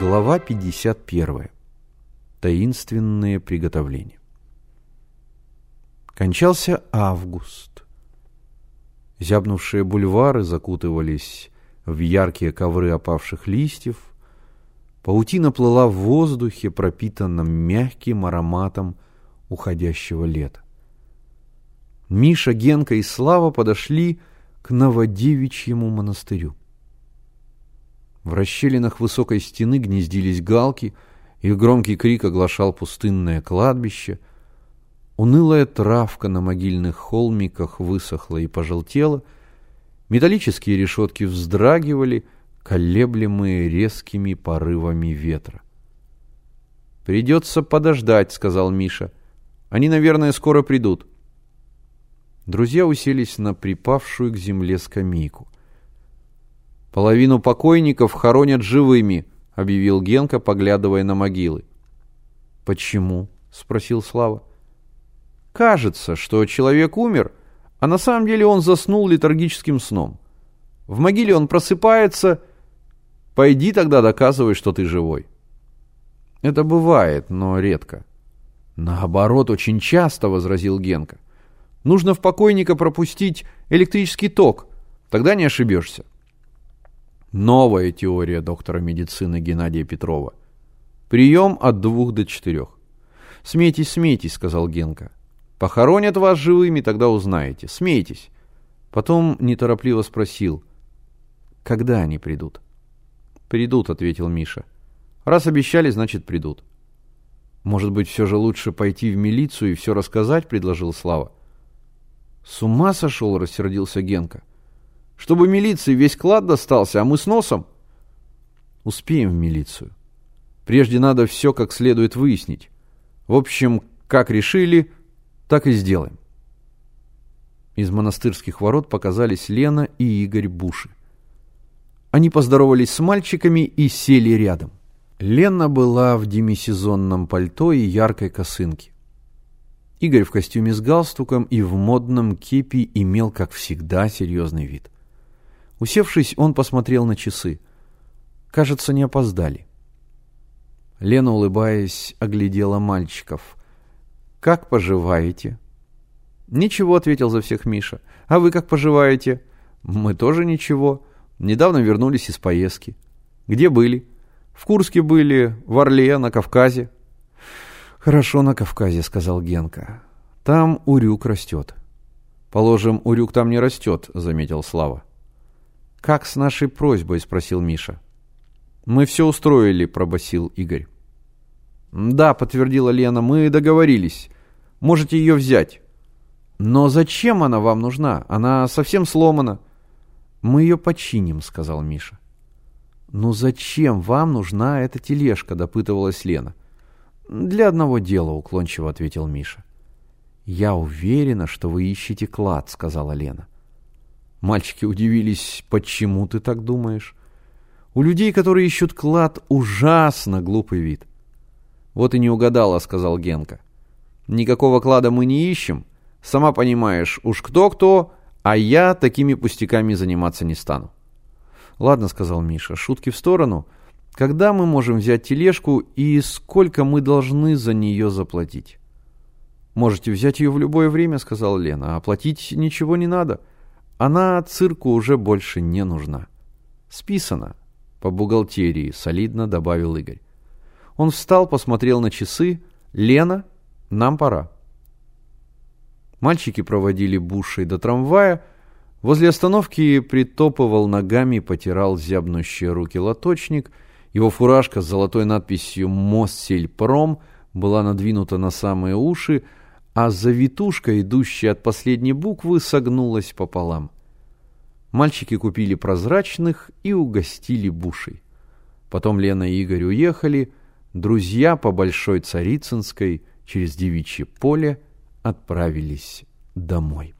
Глава 51. Таинственные приготовления. Кончался август. Зябнувшие бульвары закутывались в яркие ковры опавших листьев. Паутина плыла в воздухе, пропитанном мягким ароматом уходящего лета. Миша, Генка и Слава подошли к Новодевичьему монастырю. В расщелинах высокой стены гнездились галки, их громкий крик оглашал пустынное кладбище. Унылая травка на могильных холмиках высохла и пожелтела, металлические решетки вздрагивали, колеблемые резкими порывами ветра. «Придется подождать», — сказал Миша. «Они, наверное, скоро придут». Друзья уселись на припавшую к земле скамейку — «Половину покойников хоронят живыми», — объявил Генка, поглядывая на могилы. «Почему?» — спросил Слава. «Кажется, что человек умер, а на самом деле он заснул летаргическим сном. В могиле он просыпается. Пойди тогда доказывай, что ты живой». «Это бывает, но редко». «Наоборот, очень часто», — возразил Генка. «Нужно в покойника пропустить электрический ток, тогда не ошибешься». Новая теория доктора медицины Геннадия Петрова. Прием от двух до четырех. «Смейтесь, смейтесь», — сказал Генка. «Похоронят вас живыми, тогда узнаете. Смейтесь». Потом неторопливо спросил, «Когда они придут?» «Придут», — ответил Миша. «Раз обещали, значит, придут». «Может быть, все же лучше пойти в милицию и все рассказать?» — предложил Слава. «С ума сошел?» — рассердился Генка. Чтобы милиции весь клад достался, а мы с носом? Успеем в милицию. Прежде надо все как следует выяснить. В общем, как решили, так и сделаем. Из монастырских ворот показались Лена и Игорь Буши. Они поздоровались с мальчиками и сели рядом. Лена была в демисезонном пальто и яркой косынке. Игорь в костюме с галстуком и в модном кепи имел, как всегда, серьезный вид. Усевшись, он посмотрел на часы. Кажется, не опоздали. Лена, улыбаясь, оглядела мальчиков. «Как поживаете?» «Ничего», — ответил за всех Миша. «А вы как поживаете?» «Мы тоже ничего. Недавно вернулись из поездки». «Где были?» «В Курске были, в Орле, на Кавказе». «Хорошо на Кавказе», — сказал Генка. «Там урюк растет». «Положим, урюк там не растет», — заметил Слава. «Как с нашей просьбой?» – спросил Миша. «Мы все устроили», – пробасил Игорь. «Да», – подтвердила Лена, – «мы договорились. Можете ее взять». «Но зачем она вам нужна? Она совсем сломана». «Мы ее починим», – сказал Миша. «Ну зачем вам нужна эта тележка?» – допытывалась Лена. «Для одного дела», – уклончиво ответил Миша. «Я уверена, что вы ищете клад», – сказала Лена. Мальчики удивились, почему ты так думаешь? У людей, которые ищут клад, ужасно глупый вид. Вот и не угадала, сказал Генка. Никакого клада мы не ищем. Сама понимаешь, уж кто-кто, а я такими пустяками заниматься не стану. Ладно, сказал Миша, шутки в сторону. Когда мы можем взять тележку и сколько мы должны за нее заплатить? Можете взять ее в любое время, сказала Лена, а платить ничего не надо. — она цирку уже больше не нужна. Списано. По бухгалтерии, солидно добавил Игорь. Он встал, посмотрел на часы. Лена, нам пора. Мальчики проводили Бушей до трамвая. Возле остановки притопывал ногами, потирал зябнущие руки лоточник. Его фуражка с золотой надписью «Моссельпром» была надвинута на самые уши, а завитушка, идущая от последней буквы, согнулась пополам. Мальчики купили прозрачных и угостили бушей. Потом Лена и Игорь уехали, друзья по Большой Царицынской через Девичье поле отправились домой.